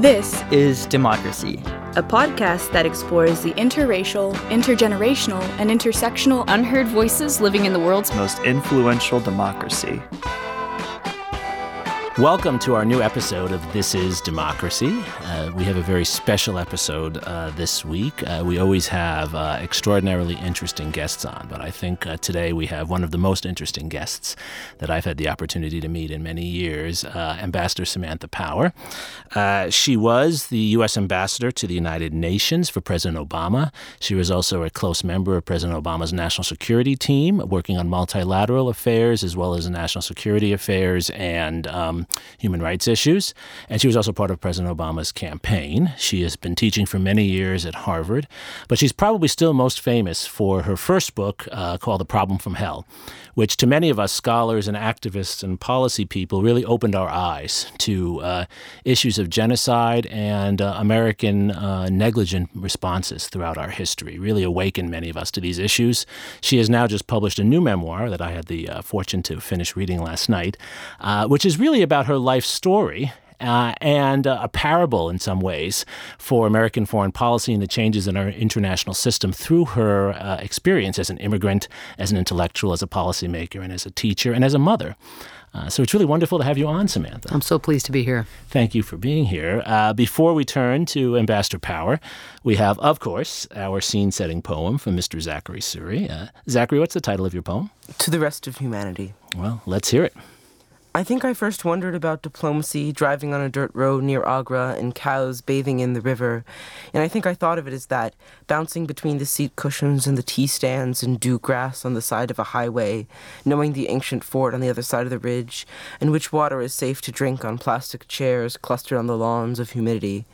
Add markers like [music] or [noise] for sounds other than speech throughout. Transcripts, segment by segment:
This is Democracy, a podcast that explores the interracial, intergenerational, and intersectional unheard voices living in the world's most influential democracy. Welcome to our new episode of This is Democracy. Uh, we have a very special episode uh, this week. Uh, we always have uh, extraordinarily interesting guests on, but I think uh, today we have one of the most interesting guests that I've had the opportunity to meet in many years uh, Ambassador Samantha Power. she was the U.S. Ambassador to the United Nations for President Obama. She was also a close member of President Obama's national security team, working on multilateral affairs as well as national security affairs and um, human rights issues. And she was also part of President Obama's campaign. She has been teaching for many years at Harvard, but she's probably still most famous for her first book uh, called The Problem from Hell, which to many of us scholars and activists and policy people really opened our eyes to uh, issues of genocide and uh, American uh, negligent responses throughout our history, really awakened many of us to these issues. She has now just published a new memoir that I had the uh, fortune to finish reading last night, uh, which is really about her life story uh, and uh, a parable in some ways for American foreign policy and the changes in our international system through her uh, experience as an immigrant, as an intellectual, as a policymaker, and as a teacher, and as a mother. Uh, so it's really wonderful to have you on, Samantha. I'm so pleased to be here. Thank you for being here. Uh, before we turn to Ambassador Power, we have, of course, our scene setting poem from Mr. Zachary Suri. Uh, Zachary, what's the title of your poem? To the Rest of Humanity. Well, let's hear it. I think I first wondered about diplomacy driving on a dirt road near Agra and cows bathing in the river. And I think I thought of it as that, bouncing between the seat cushions and the tea stands and dew grass on the side of a highway, knowing the ancient fort on the other side of the ridge, and which water is safe to drink on plastic chairs clustered on the lawns of humidity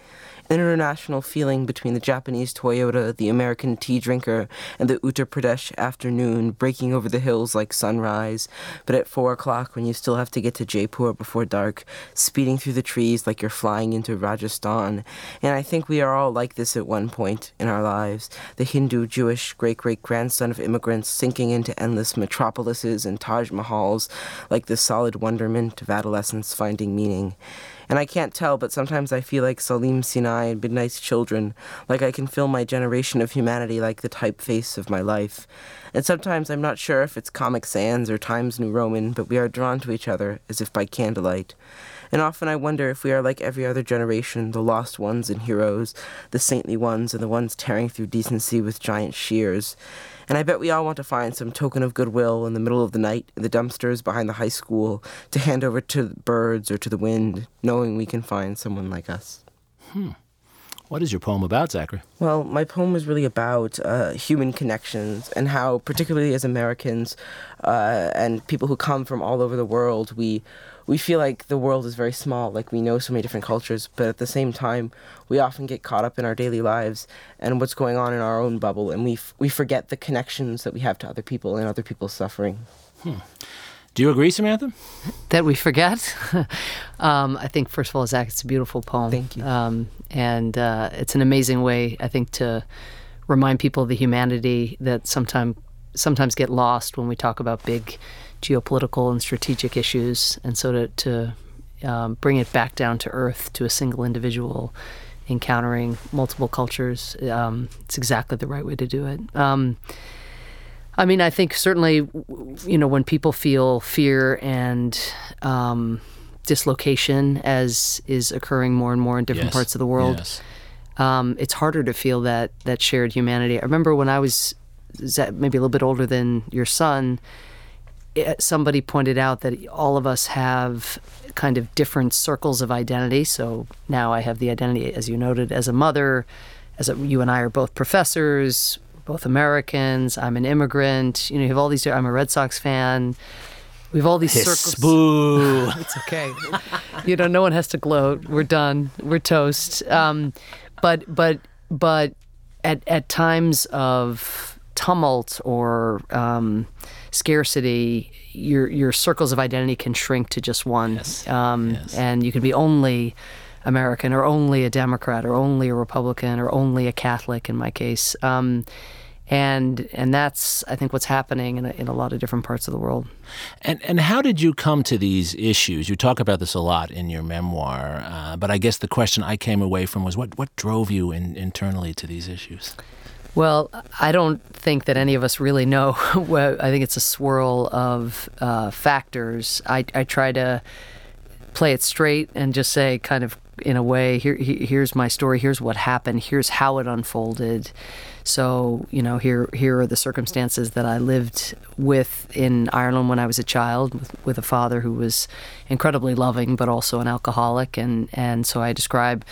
international feeling between the Japanese Toyota, the American tea drinker, and the Uttar Pradesh afternoon breaking over the hills like sunrise, but at four o'clock when you still have to get to Jaipur before dark, speeding through the trees like you're flying into Rajasthan. And I think we are all like this at one point in our lives. The Hindu Jewish great great grandson of immigrants sinking into endless metropolises and Taj Mahals like the solid wonderment of adolescence finding meaning. And I can't tell, but sometimes I feel like Saleem Sinai and Midnight's Children, like I can feel my generation of humanity like the typeface of my life. And sometimes I'm not sure if it's Comic Sans or Times New Roman, but we are drawn to each other as if by candlelight. And often I wonder if we are like every other generation, the lost ones and heroes, the saintly ones and the ones tearing through decency with giant shears. And I bet we all want to find some token of goodwill in the middle of the night in the dumpsters behind the high school to hand over to birds or to the wind, knowing we can find someone like us. Hmm. What is your poem about, Zachary? Well, my poem is really about uh, human connections and how, particularly as Americans uh, and people who come from all over the world, we we feel like the world is very small, like we know so many different cultures, but at the same time, we often get caught up in our daily lives and what's going on in our own bubble, and we, f- we forget the connections that we have to other people and other people's suffering. Hmm. Do you agree, Samantha? That we forget? [laughs] um, I think, first of all, Zach, it's a beautiful poem. Thank you. Um, and uh, it's an amazing way, I think, to remind people of the humanity that sometimes sometimes get lost when we talk about big geopolitical and strategic issues, and so to, to um, bring it back down to earth to a single individual encountering multiple cultures, um, it's exactly the right way to do it. Um, I mean, I think certainly, you know, when people feel fear and um, dislocation, as is occurring more and more in different yes. parts of the world, yes. Um, it's harder to feel that that shared humanity. I remember when I was maybe a little bit older than your son somebody pointed out that all of us have kind of different circles of identity. So now I have the identity, as you noted, as a mother, as a, you and I are both professors, both Americans. I'm an immigrant. You know, you have all these. I'm a Red Sox fan. We have all these Hiss, circles. Boo. [laughs] it's okay. you know, no one has to gloat. We're done. We're toast. Um, but but but at at times of tumult or um, scarcity, your your circles of identity can shrink to just one, yes. Um, yes. and you can be only American or only a Democrat or only a Republican or only a Catholic in my case. Um, and and that's I think what's happening in a, in a lot of different parts of the world. And and how did you come to these issues? You talk about this a lot in your memoir, uh, but I guess the question I came away from was what what drove you in, internally to these issues. Well, I don't think that any of us really know. [laughs] I think it's a swirl of uh, factors. I, I try to play it straight and just say, kind of in a way, here, here's my story. Here's what happened. Here's how it unfolded. So, you know, here here are the circumstances that I lived with in Ireland when I was a child, with, with a father who was incredibly loving, but also an alcoholic, and and so I describe.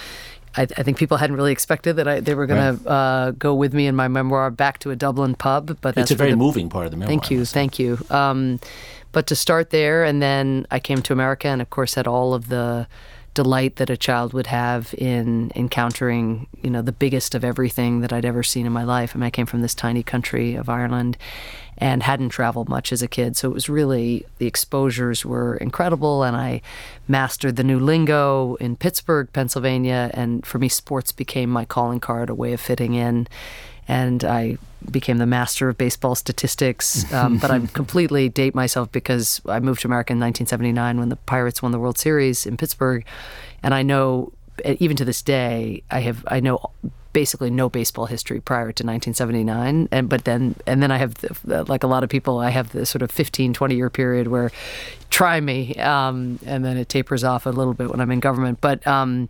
I, I think people hadn't really expected that I, they were going right. to uh, go with me in my memoir back to a Dublin pub, but it's a very the, moving part of the memoir. Thank you, thank you. Um, but to start there, and then I came to America, and of course had all of the delight that a child would have in encountering, you know, the biggest of everything that I'd ever seen in my life. I mean, I came from this tiny country of Ireland and hadn't traveled much as a kid. So it was really, the exposures were incredible. And I mastered the new lingo in Pittsburgh, Pennsylvania. And for me, sports became my calling card, a way of fitting in and I became the master of baseball statistics. Um, but I [laughs] completely date myself because I moved to America in 1979 when the Pirates won the World Series in Pittsburgh, and I know even to this day I have I know basically no baseball history prior to 1979 and but then and then I have the, like a lot of people I have the sort of 15 20 year period where try me um, and then it tapers off a little bit when I'm in government. But um,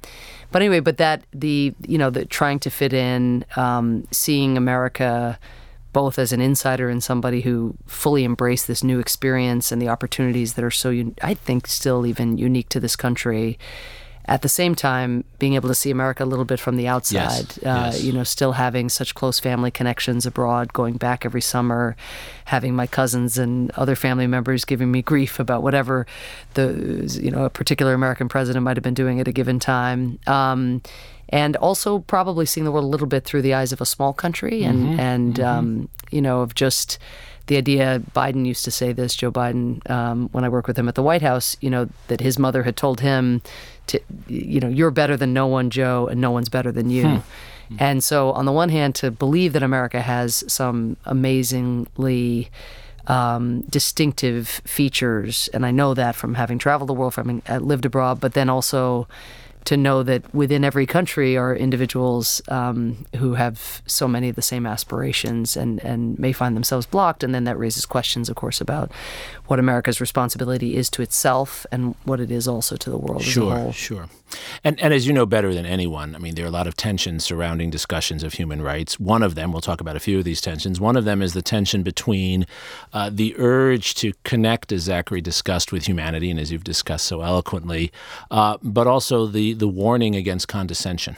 but anyway but that the you know the trying to fit in um, seeing America both as an insider and somebody who fully embraced this new experience and the opportunities that are so I think still even unique to this country at the same time being able to see America a little bit from the outside. Yes, uh, yes. You know, still having such close family connections abroad, going back every summer, having my cousins and other family members giving me grief about whatever the you know a particular American president might have been doing at a given time. Um, and also probably seeing the world a little bit through the eyes of a small country and mm-hmm, and mm-hmm. Um, you know of just the idea Biden used to say this, Joe Biden, um, when I worked with him at the White House, you know, that his mother had told him to, you know, you're better than no one, Joe, and no one's better than you. Hmm. And so, on the one hand, to believe that America has some amazingly um, distinctive features, and I know that from having traveled the world, from having lived abroad, but then also to know that within every country are individuals um, who have so many of the same aspirations and, and may find themselves blocked. And then that raises questions, of course, about what America's responsibility is to itself and what it is also to the world sure, as a whole. Sure, and, and as you know better than anyone, I mean, there are a lot of tensions surrounding discussions of human rights. One of them, we'll talk about a few of these tensions, one of them is the tension between uh, the urge to connect, as Zachary discussed, with humanity, and as you've discussed so eloquently, uh, but also the, the warning against condescension.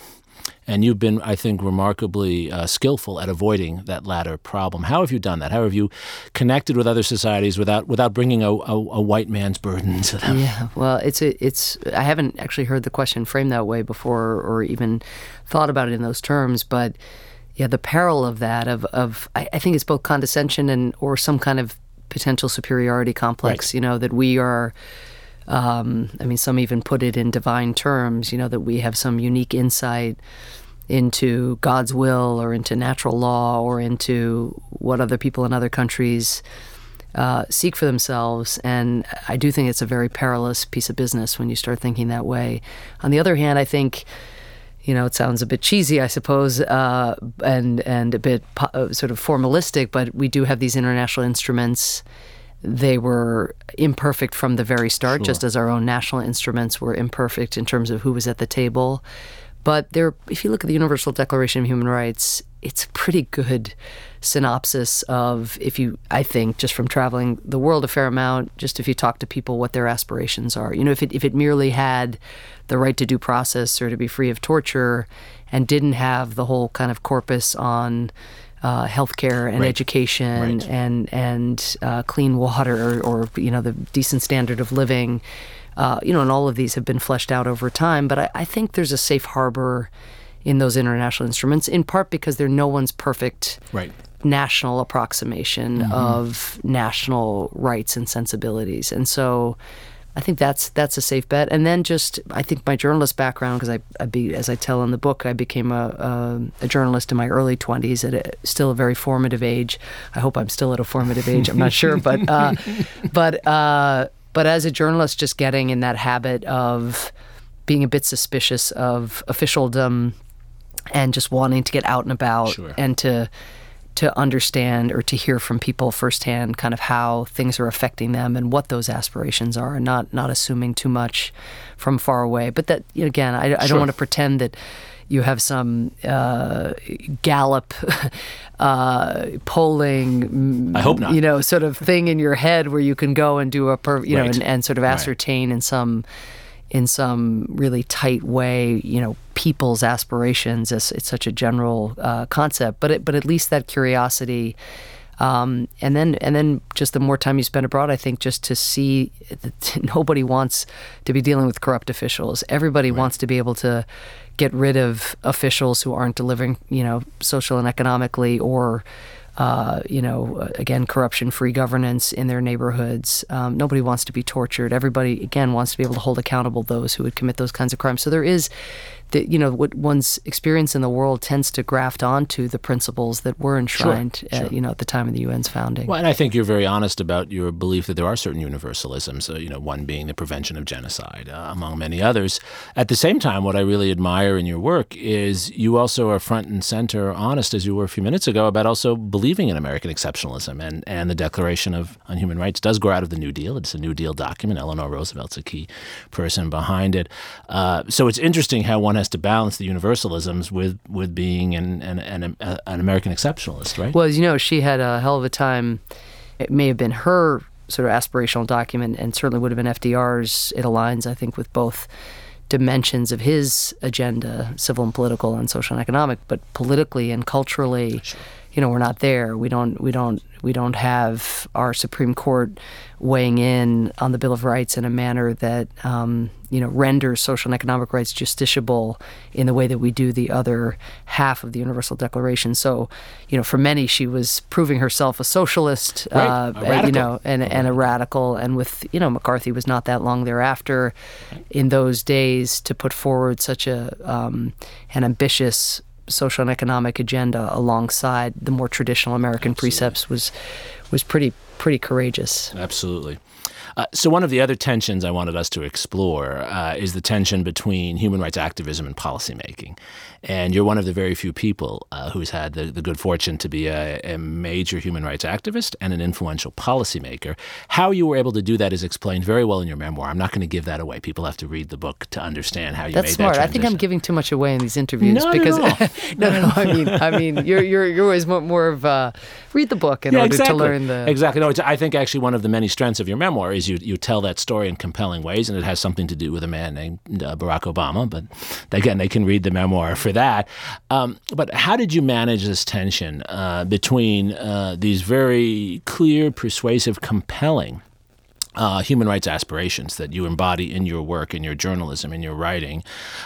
And you've been, I think, remarkably uh, skillful at avoiding that latter problem. How have you done that? How have you connected with other societies without without bringing a, a, a white man's burden to them? Yeah, well, it's a, it's. I haven't actually heard the question framed that way before, or even thought about it in those terms. But yeah, the peril of that, of of I, I think it's both condescension and or some kind of potential superiority complex. Right. You know that we are um, I mean, some even put it in divine terms, you know, that we have some unique insight into God's will or into natural law or into what other people in other countries uh, seek for themselves. And I do think it's a very perilous piece of business when you start thinking that way. On the other hand, I think. You know, it sounds a bit cheesy, I suppose, uh, and and a bit po- uh, sort of formalistic, but we do have these international instruments they were imperfect from the very start, sure. just as our own national instruments were imperfect in terms of who was at the table. But there, if you look at the Universal Declaration of Human Rights, it's a pretty good synopsis of if you I think just from traveling the world a fair amount, just if you talk to people what their aspirations are. You know, if it if it merely had the right to due process or to be free of torture and didn't have the whole kind of corpus on uh, healthcare and right. education right. and and uh, clean water or, or, you know the decent standard of living. Uh, you know, and all of these have been fleshed out over time. But I, I, think there's a safe harbor in those international instruments, in part because they're no one's perfect right. national approximation mm-hmm. of national rights and sensibilities. And so I think that's that's a safe bet. And then just I think my journalist background, because I, I be as I tell in the book, I became a, a, a journalist in my early 20s at a, still a very formative age. I hope I'm still at a formative age. I'm not [laughs] sure, but uh, but uh, but as a journalist, just getting in that habit of being a bit suspicious of officialdom and just wanting to get out and about Sure. and to to understand or to hear from people firsthand kind of how things are affecting them and what those aspirations are and not not assuming too much from far away but that again I, I Sure. don't want to pretend that you have some uh, Gallup [laughs] uh, polling, I hope not. You know, sort of thing in your head where you can go and do a, per, you know, and, and sort of Right. ascertain in some in some really tight way, you know, people's aspirations. It's, it's such a general uh, concept, but it, but at least that curiosity, um, and then and then just the more time you spend abroad, I think just to see that [laughs] nobody wants to be dealing with corrupt officials. Everybody wants to be able to get rid of officials who aren't delivering, you know, social and economically or uh, you know, again, corruption-free governance in their neighborhoods. Um, nobody wants to be tortured. Everybody, again, wants to be able to hold accountable those who would commit those kinds of crimes. So there is, the, you know, what one's experience in the world tends to graft onto the principles that were enshrined, uh, you know, at the time of the UN's founding. Well, and I think you're very honest about your belief that there are certain universalisms, uh, you know, one being the prevention of genocide, uh, among many others. At the same time, what I really admire in your work is you also are front and center honest, as you were a few minutes ago, about also believing in American exceptionalism. And, and the Declaration of on Human Rights does grow out of the New Deal. It's a New Deal document. Eleanor Roosevelt's a key person behind it. Uh, so it's interesting how one has to balance the universalisms with, with being an, an, an, an American exceptionalist, right? Well, as you know, she had a hell of a time. It may have been her sort of aspirational document, and certainly would have been FDR's. It aligns, I think, with both dimensions of his agenda, civil and political, and social and economic. But politically and culturally, you know, we're not there. We don't. We don't. We don't have our Supreme Court weighing in on the Bill of Rights in a manner that um, you know renders social and economic rights justiciable in the way that we do the other half of the Universal Declaration. So, you know, for many, she was proving herself a socialist, Right, uh, a uh, you know, and and a radical. And with you know, McCarthy was not that long thereafter. In those days, to put forward such a um, an ambitious social and economic agenda alongside the more traditional American precepts was was pretty pretty courageous. Absolutely. Uh, so, one of the other tensions I wanted us to explore uh, is the tension between human rights activism and policymaking. And you're one of the very few people uh, who's had the, the good fortune to be a, a major human rights activist and an influential policymaker. How you were able to do that is explained very well in your memoir. I'm not going to give that away. People have to read the book to understand how you That's made smart. that I think I'm giving too much away in these interviews Not because all. [laughs] no, no. I mean, I mean, you're you're you're always more, of uh, read the book in yeah, order exactly. to learn the exactly. No, it's, I think actually one of the many strengths of your memoir is you you tell that story in compelling ways, and it has something to do with a man named uh, Barack Obama. But again, they can read the memoir for that. Um, but how did you manage this tension uh, between uh, these very clear, persuasive, compelling? Uh, human rights aspirations that you embody in your work, in your journalism, in your writing,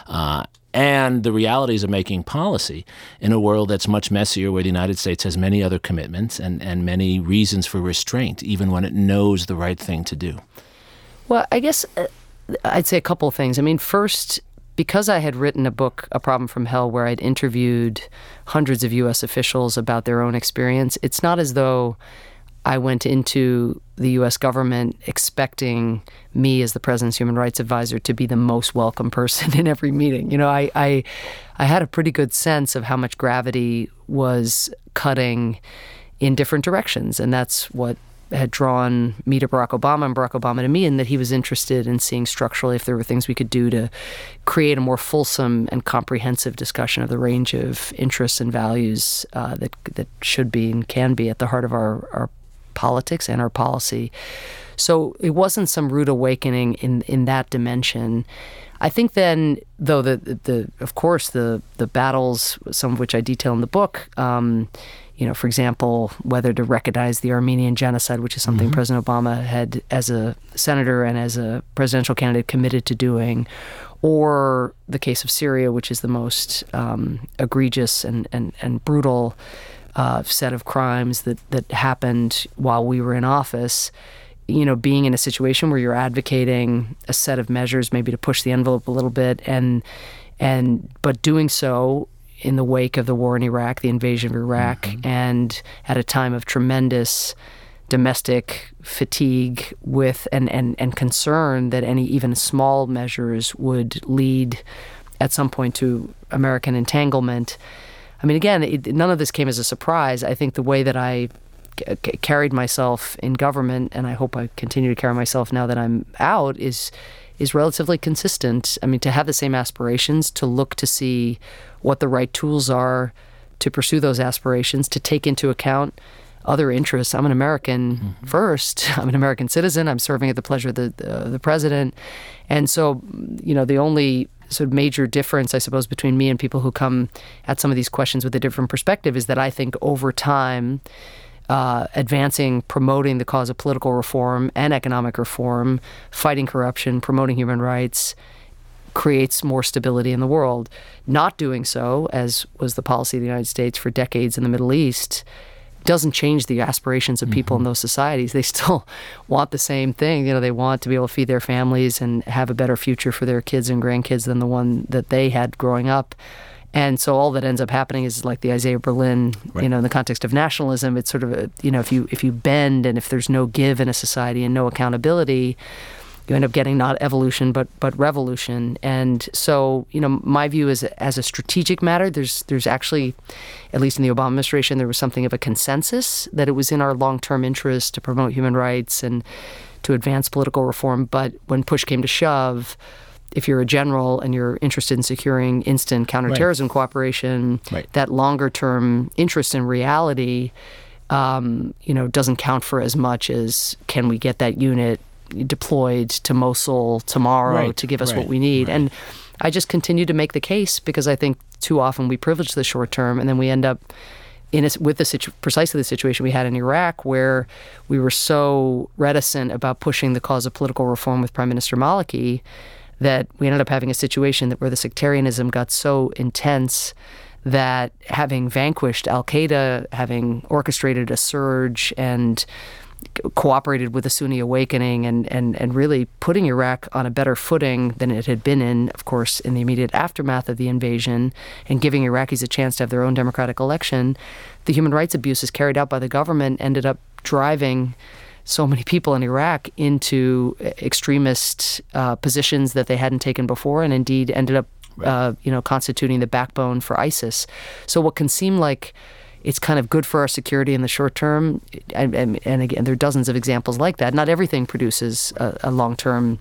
uh, and the realities of making policy in a world that's much messier, where the United States has many other commitments and, and many reasons for restraint, even when it knows the right thing to do. Well, I guess uh, I'd say a couple of things. I mean, first, because I had written a book, A Problem from Hell, where I'd interviewed hundreds of U.S. officials about their own experience, it's not as though I went into the U.S. government expecting me, as the president's human rights advisor, to be the most welcome person [laughs] in every meeting. You know, I, I, I had a pretty good sense of how much gravity was cutting in different directions, and that's what had drawn me to Barack Obama and Barack Obama to me, and that he was interested in seeing structurally if there were things we could do to create a more fulsome and comprehensive discussion of the range of interests and values uh, that that should be and can be at the heart of our, our politics and our policy. So it wasn't some rude awakening in in that dimension. I think then, though the the, of course the the battles, some of which I detail in the book. Um, you know, for example, whether to recognize the Armenian genocide, which is something President Obama had, as a senator and as a presidential candidate, committed to doing, or the case of Syria, which is the most um, egregious and, and, and brutal uh, set of crimes that, that happened while we were in office. you know, being in a situation where you're advocating a set of measures, maybe to push the envelope a little bit, and and but doing so in the wake of the war in Iraq, the invasion of Iraq, mm-hmm. and at a time of tremendous domestic fatigue with and, and, and concern that any even small measures would lead at some point to American entanglement. I mean, again, it, none of this came as a surprise. I think the way that I c- carried myself in government, and I hope I continue to carry myself now that I'm out, is is relatively consistent. I mean, to have the same aspirations, to look to see what the right tools are to pursue those aspirations, to take into account other interests. I'm an American mm-hmm. first. [laughs] I'm an American citizen. I'm serving at the pleasure of the, the president, and so you know the only sort of major difference, I suppose, between me and people who come at some of these questions with a different perspective is that I think over time uh, advancing, promoting the cause of political reform and economic reform, fighting corruption, promoting human rights, creates more stability in the world. Not doing so, as was the policy of the United States for decades in the Middle East, doesn't change the aspirations of people mm-hmm. in those societies. They [laughs] still want the same thing. You know, they want to be able to feed their families and have a better future for their kids and grandkids than the one that they had growing up. And so all that ends up happening is like the Isaiah Berlin, right. you know, in the context of nationalism, it's sort of a, you know, if you if you bend and if there's no give in a society and no accountability, you end up getting not evolution but but revolution. And so, you know, my view is as a strategic matter, there's there's actually, at least in the Obama administration, there was something of a consensus that it was in our long-term interest to promote human rights and to advance political reform. But when push came to shove, if you're a general and you're interested in securing instant counterterrorism right. cooperation, right. that longer term interest in reality, um, you know, doesn't count for as much as can we get that unit deployed to Mosul tomorrow right. to give us what we need. And I just continue to make the case because I think too often we privilege the short term and then we end up in a, with the situ- precisely the situation we had in Iraq, where we were so reticent about pushing the cause of political reform with Prime Minister Maliki that we ended up having a situation that where the sectarianism got so intense that having vanquished Al Qaeda, having orchestrated a surge and cooperated with the Sunni awakening and, and, and really putting Iraq on a better footing than it had been in, of course, in the immediate aftermath of the invasion and giving Iraqis a chance to have their own democratic election, the human rights abuses carried out by the government ended up driving so many people in Iraq into extremist uh, positions that they hadn't taken before, and indeed ended up, uh, you know, constituting the backbone for ISIS. So what can seem like it's kind of good for our security in the short term, and, and, and again, there are dozens of examples like that. Not everything produces a, a long-term.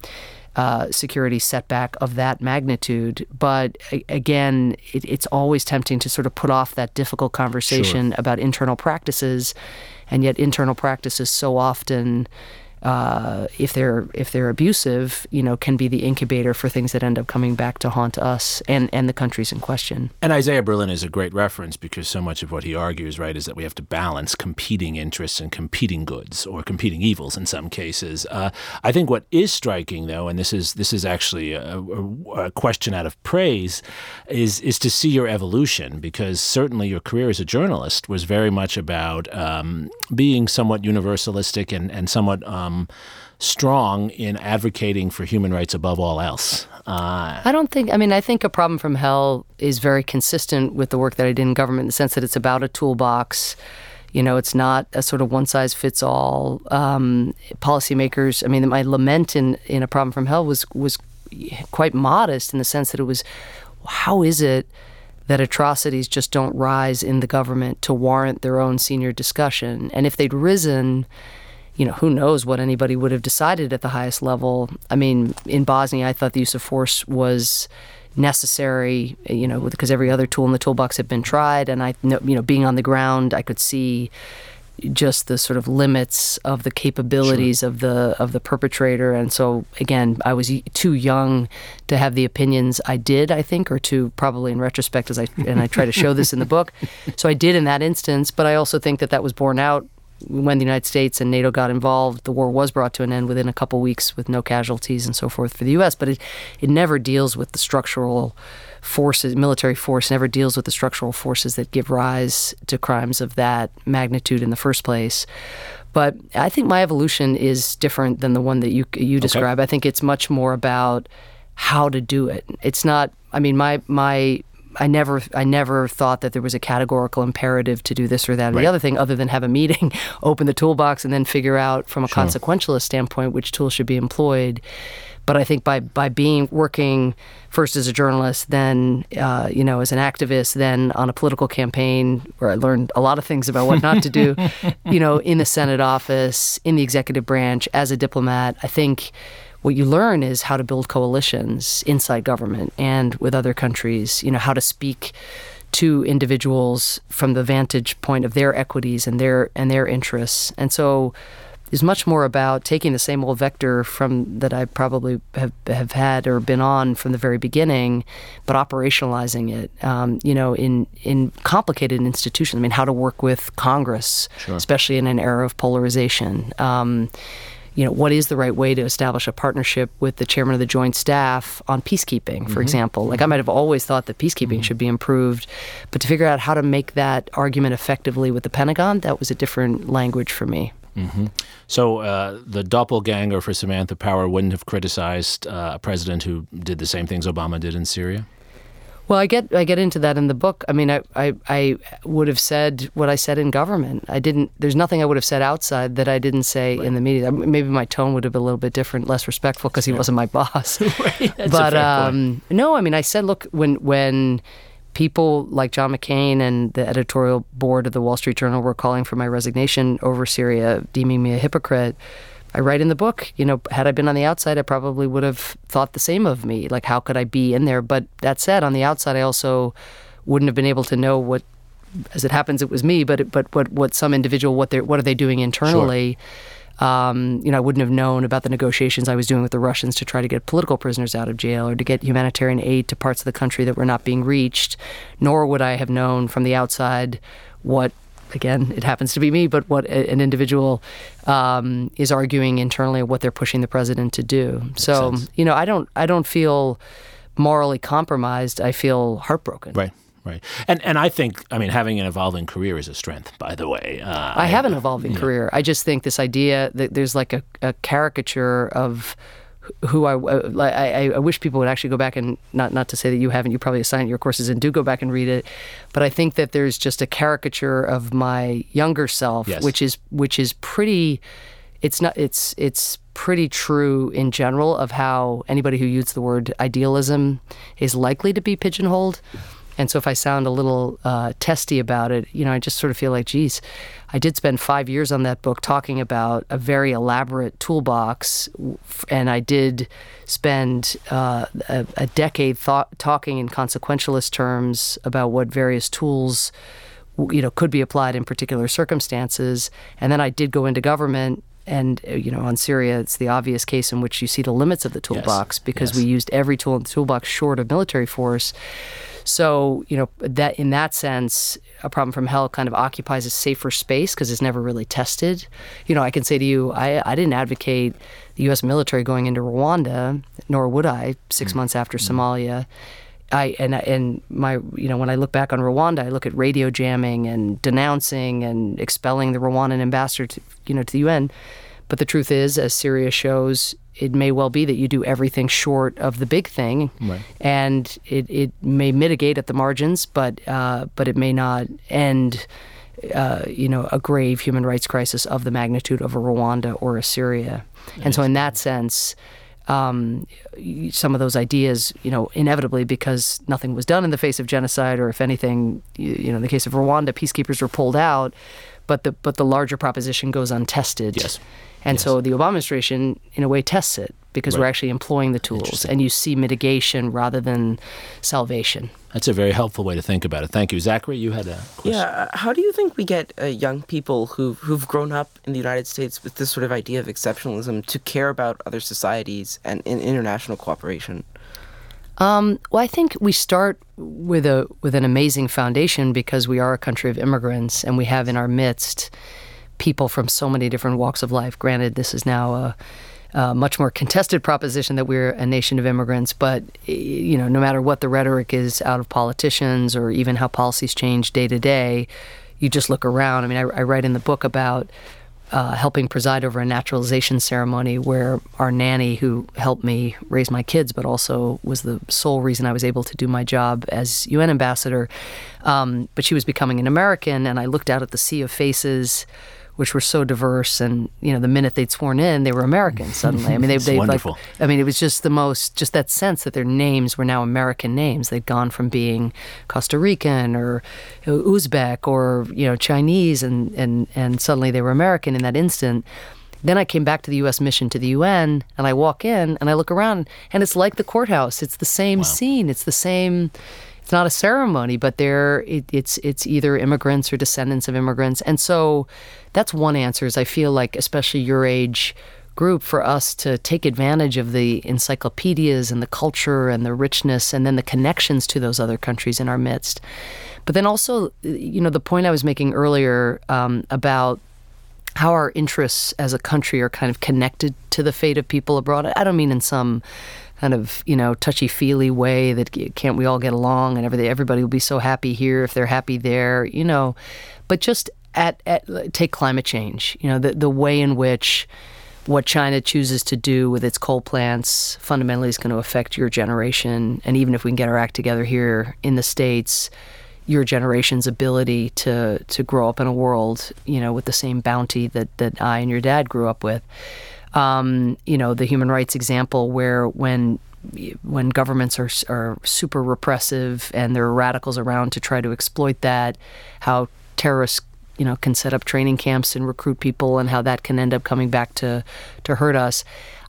Uh, security setback of that magnitude. But again, it, it's always tempting to sort of put off that difficult conversation sure. about internal practices and yet internal practices so often uh, if they're if they're abusive, you know, can be the incubator for things that end up coming back to haunt us and and the countries in question. And Isaiah Berlin is a great reference because so much of what he argues, right, is that we have to balance competing interests and competing goods or competing evils in some cases. Uh, I think what is striking, though, and this is this is actually a, a, question out of praise, is is to see your evolution because certainly your career as a journalist was very much about um, being somewhat universalistic and and somewhat um, um, strong in advocating for human rights above all else. Uh, I don't think, I mean, I think A Problem from Hell is very consistent with the work that I did in government in the sense that it's about a toolbox. You know, it's not a sort of one size fits all. Um, policymakers, I mean, my lament in, in A Problem from Hell was, was quite modest in the sense that it was how is it that atrocities just don't rise in the government to warrant their own senior discussion? And if they'd risen, you know, who knows what anybody would have decided at the highest level. I mean, in Bosnia, I thought the use of force was necessary, you know, because every other tool in the toolbox had been tried. And I, you know, being on the ground, I could see just the sort of limits of the capabilities sure. of the of the perpetrator and so again I was too young to have the opinions I did I think or to probably in retrospect as I and I try to show this in the book [laughs] so I did in that instance but I also think that that was borne out when the United States and NATO got involved, the war was brought to an end within a couple weeks with no casualties and so forth for the U.S. But it, it never deals with the structural forces, military force never deals with the structural forces that give rise to crimes of that magnitude in the first place. But I think my evolution is different than the one that you you describe. Okay. I think it's much more about how to do it. It's not. I mean, my my I never I never thought that there was a categorical imperative to do this or that or right. the other thing other than have a meeting, [laughs] open the toolbox and then figure out from a sure. consequentialist standpoint which tool should be employed. But I think by by being working first as a journalist, then uh, you know as an activist, then on a political campaign where I learned a lot of things about what not to do, [laughs] you know, in the Senate office, in the executive branch, as a diplomat, I think what you learn is how to build coalitions inside government and with other countries, you know, how to speak to individuals from the vantage point of their equities and their and their interests. And so is much more about taking the same old vector from that I probably have, have had or been on from the very beginning, but operationalizing it. Um, you know, in in complicated institutions. I mean, how to work with Congress, sure. especially in an era of polarization. Um, you know, what is the right way to establish a partnership with the chairman of the joint staff on peacekeeping, for mm-hmm. example. Like I might have always thought that peacekeeping mm-hmm. should be improved, but to figure out how to make that argument effectively with the Pentagon, that was a different language for me. Mm-hmm. So uh, the doppelganger for Samantha Power wouldn't have criticized uh, a president who did the same things Obama did in Syria? Well, I get I get into that in the book. I mean, I, I, I would have said what I said in government. I didn't. There's nothing I would have said outside that I didn't say right. in the media. Maybe my tone would have been a little bit different, less respectful because he wasn't my boss. [laughs] right. but um, no, I mean, I said, look, when when people like John McCain and the editorial board of the Wall Street Journal were calling for my resignation over Syria, deeming me a hypocrite. I write in the book, you know, had I been on the outside, I probably would have thought the same of me. Like, how could I be in there? But that said, on the outside, I also wouldn't have been able to know what, as it happens, it was me. But but what what some individual what they what are they doing internally? Sure. Um, you know, I wouldn't have known about the negotiations I was doing with the Russians to try to get political prisoners out of jail or to get humanitarian aid to parts of the country that were not being reached. Nor would I have known from the outside what again, it happens to be me, but what an individual um, is arguing internally, what they're pushing the president to do. Makes so, sense. you know, I don't, I don't feel morally compromised. I feel heartbroken. Right. Right. And and I think I mean having an evolving career is a strength. By the way, uh, I have an evolving yeah. career. I just think this idea that there's like a, a caricature of who I, uh, I, I wish people would actually go back and not not to say that you haven't you probably assigned your courses and do go back and read it, but I think that there's just a caricature of my younger self, yes. which is which is pretty. It's not. It's it's pretty true in general of how anybody who uses the word idealism is likely to be pigeonholed. And so if I sound a little uh, testy about it, you know, I just sort of feel like, geez, I did spend five years on that book talking about a very elaborate toolbox, and I did spend uh, a, a, decade thought, talking in consequentialist terms about what various tools you know could be applied in particular circumstances and then I did go into government and uh, you know on Syria it's the obvious case in which you see the limits of the toolbox yes. because yes. we used every tool in the toolbox short of military force so, you know, that in that sense, a problem from hell kind of occupies a safer space because it's never really tested. You know, I can say to you, I, I didn't advocate the U.S. military going into Rwanda, nor would I 6 mm months after mm Somalia. I and and my you know when I look back on Rwanda, I look at radio jamming and denouncing and expelling the Rwandan ambassador to you know to the UN. But the truth is, as Syria shows, it may well be that you do everything short of the big thing, right. and it, it may mitigate at the margins, but uh, but it may not end. Uh, you know, a grave human rights crisis of the magnitude of a Rwanda or a Syria, and so in that sense, um, some of those ideas, you know, inevitably because nothing was done in the face of genocide, or if anything, you, you know, in the case of Rwanda, peacekeepers were pulled out, but the but the larger proposition goes untested. Yes. And yes. so the Obama administration, in a way, tests it because right. we're actually employing the tools and you see mitigation rather than salvation. That's a very helpful way to think about it. Thank you. Zachary, you had a question. Yeah. Uh, how do you think we get uh, young people who, who've grown up in the United States with this sort of idea of exceptionalism to care about other societies and in international cooperation? Um, well, I think we start with a with an amazing foundation because we are a country of immigrants and we have in our midst people from so many different walks of life. Granted, this is now a, a much more contested proposition that we're a nation of immigrants, but you know, no matter what the rhetoric is out of politicians or even how policies change day to day, you just look around. I mean, I, I write in the book about uh, helping preside over a naturalization ceremony where our nanny, who helped me raise my kids, but also was the sole reason I was able to do my job as UN ambassador, um, but she was becoming an American, and I looked out at the sea of faces which were so diverse. And you know, the minute they'd sworn in, they were American suddenly. I mean, [laughs] they, they like. I mean, it was just the most, just that sense that their names were now American names. They'd gone from being Costa Rican or Uzbek or you know Chinese, and and and suddenly they were American in that instant. Then I came back to the U.S. mission to the UN, and I walk in and I look around, and it's like the courthouse. It's the same wow. scene. It's the same it's not a ceremony, but they're it, it's it's either immigrants or descendants of immigrants, and so that's one answer. Is I feel like especially your age group for us to take advantage of the encyclopedias and the culture and the richness and then the connections to those other countries in our midst. But then also, you know, the point I was making earlier um, about how our interests as a country are kind of connected to the fate of people abroad. I don't mean in some kind of you know touchy feely way that can't we all get along and everything everybody will be so happy here if they're happy there you know. But just at, at take climate change you know the the way in which what China chooses to do with its coal plants fundamentally is going to affect your generation. And even if we can get our act together here in the states your generation's ability to to grow up in a world you know with the same bounty that that I and your dad grew up with um, you know, the human rights example where when when governments are are super repressive and there are radicals around to try to exploit that, how terrorists you know can set up training camps and recruit people and how that can end up coming back to to hurt us.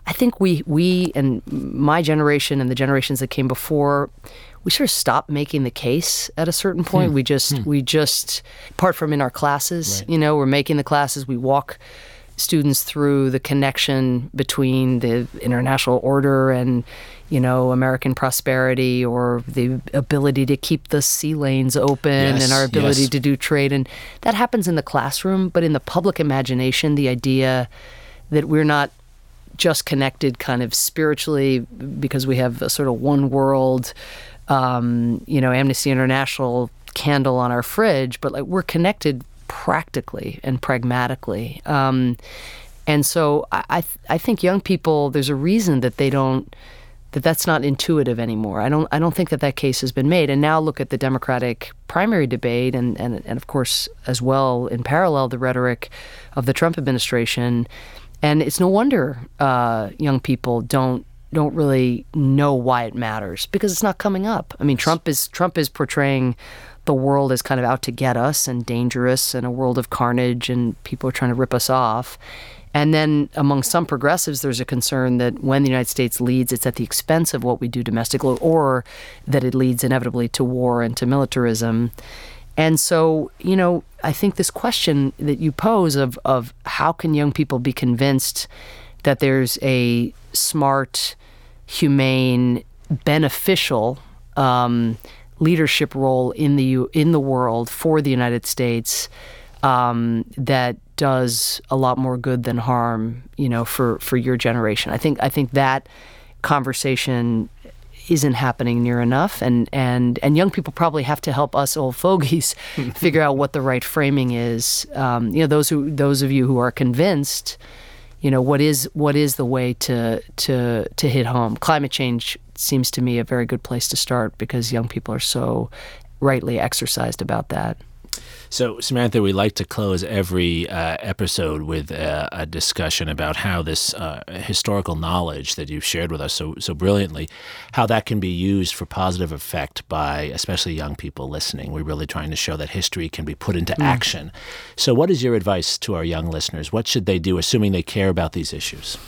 I think we we and my generation and the generations that came before we sort of stopped making the case at a certain point. Hmm. We just hmm. we just apart from in our classes, right. you know, we're making the classes, we walk students through the connection between the international order and you know American prosperity or the ability to keep the sea lanes open yes, and our ability yes. to do trade and that happens in the classroom but in the public imagination the idea that we're not just connected kind of spiritually because we have a sort of one world um, you know Amnesty International candle on our fridge but like we're connected practically and pragmatically. Um, and so I, I, I think young people, there's a reason that they don't that that's not intuitive anymore. I don't I don't think that that case has been made. And now look at the Democratic primary debate and and, and of course as well in parallel the rhetoric of the Trump administration. And it's no wonder uh, young people don't don't really know why it matters because it's not coming up. I mean, Trump is Trump is portraying the world is kind of out to get us and dangerous and a world of carnage and people are trying to rip us off. And then among some progressives, there's a concern that when the United States leads, it's at the expense of what we do domestically, or that it leads inevitably to war and to militarism. And so, you know, I think this question that you pose of, of how can young people be convinced that there's a smart, humane, beneficial um, leadership role in the in the world for the United States um, that does a lot more good than harm, you know, for for your generation. I think I think that conversation isn't happening near enough and and and young people probably have to help us old fogies [laughs] figure out what the right framing is um, you know those who those of you who are convinced you know what is what is the way to to to hit home climate change seems to me a very good place to start because young people are so rightly exercised about that. So, Samantha, we like to close every uh, episode with a, a, discussion about how this uh, historical knowledge that you've shared with us so so brilliantly, how that can be used for positive effect by especially young people listening. We're really trying to show that history can be put into mm. action. So, what is your advice to our young listeners? What should they do, assuming they care about these issues?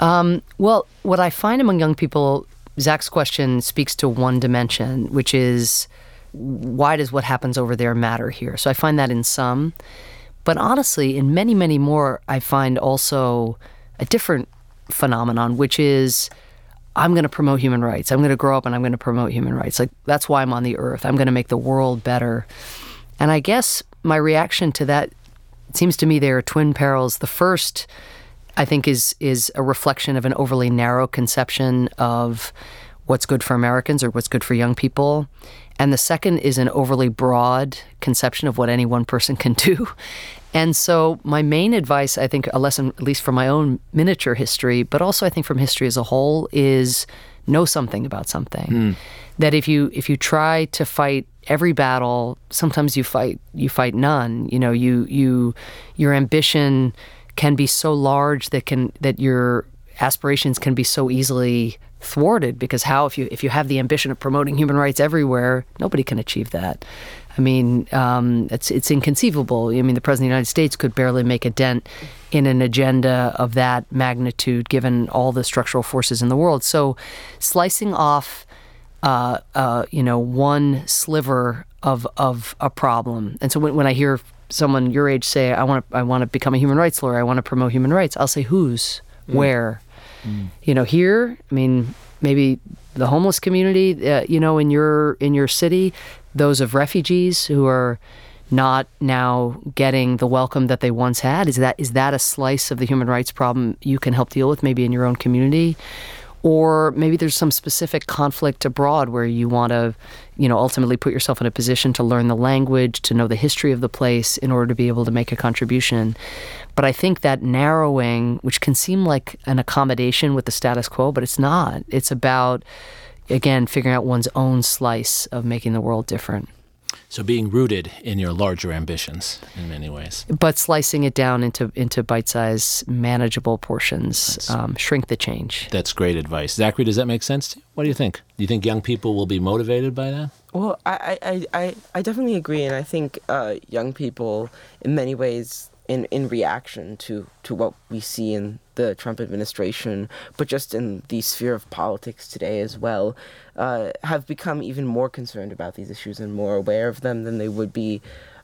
Um, well, what I find among young people Zach's question speaks to one dimension, which is why does what happens over there matter here? So I find that in some. But honestly, in many, many more, I find also a different phenomenon, which is I'm going to promote human rights. I'm going to grow up and I'm going to promote human rights. Like, that's why I'm on the earth. I'm going to make the world better. And I guess my reaction to that seems to me they are twin perils. The first, I think, is is a reflection of an overly narrow conception of what's good for Americans or what's good for young people. And the second is an overly broad conception of what any one person can do. [laughs] And so, my main advice, I think, a lesson, at least from my own miniature history, but also I think from history as a whole, is know something about something. Mm. That if you if you try to fight every battle, sometimes you fight you fight none. You know, you you your ambition can be so large that can that your aspirations can be so easily thwarted because how if you if you have the ambition of promoting human rights everywhere nobody can achieve that I mean, um, it's it's inconceivable. I mean, the president of the United States could barely make a dent in an agenda of that magnitude, given all the structural forces in the world. So, slicing off, uh, uh, you know, one sliver of of a problem, and so when, when I hear someone your age say, "I want to I want to become a human rights lawyer. I want to promote human rights," I'll say, "Who's? Mm. Where?" Mm. You know, here. I mean, maybe the homeless community, uh, you know, in your in your city, those of refugees who are not now getting the welcome that they once had? Is that is that a slice of the human rights problem you can help deal with, maybe in your own community? Or maybe there's some specific conflict abroad where you want to, you know, ultimately put yourself in a position to learn the language, to know the history of the place in order to be able to make a contribution. But I think that narrowing, which can seem like an accommodation with the status quo, but it's not. It's about again, figuring out one's own slice of making the world different. So being rooted in your larger ambitions in many ways, but slicing it down into into bite-sized, manageable portions, um, shrink the change. That's great advice, Zachary. Does that make sense to you? What do you think? Do you think young people will be motivated by that? Well, I I, I, I definitely agree, and I think uh, young people, in many ways, in, in reaction to, to what we see in the Trump administration, but just in the sphere of politics today as well, uh, have become even more concerned about these issues and more aware of them than they would be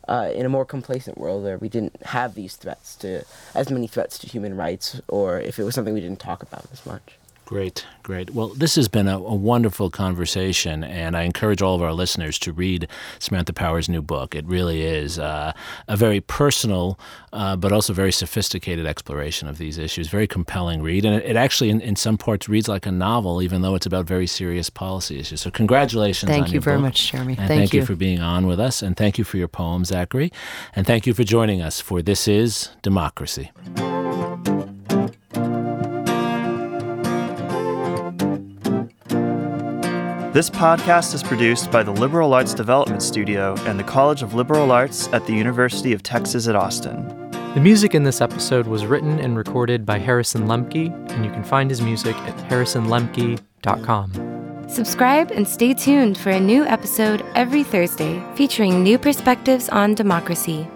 uh, in a more complacent world where we didn't have these threats to as many threats to human rights, or if it was something we didn't talk about as much. Great, great. Well, this has been a, a, wonderful conversation, and I encourage all of our listeners to read Samantha Power's new book. It really is uh, a very personal, uh, but also very sophisticated exploration of these issues. Very compelling read, and it, it actually, in, in, some parts, reads like a novel, even though it's about very serious policy issues. So, congratulations! Thank you very book. much, Jeremi. And thank, thank you. you for being on with us, and thank you for your poem, Zachary, and thank you for joining us for This Is Democracy. This podcast is produced by the Liberal Arts Development Studio and the College of Liberal Arts at the University of Texas at Austin. The music in this episode was written and recorded by Harrison Lemke, and you can find his music at harrisonlemke.com. Subscribe and stay tuned for a new episode every Thursday featuring new perspectives on democracy.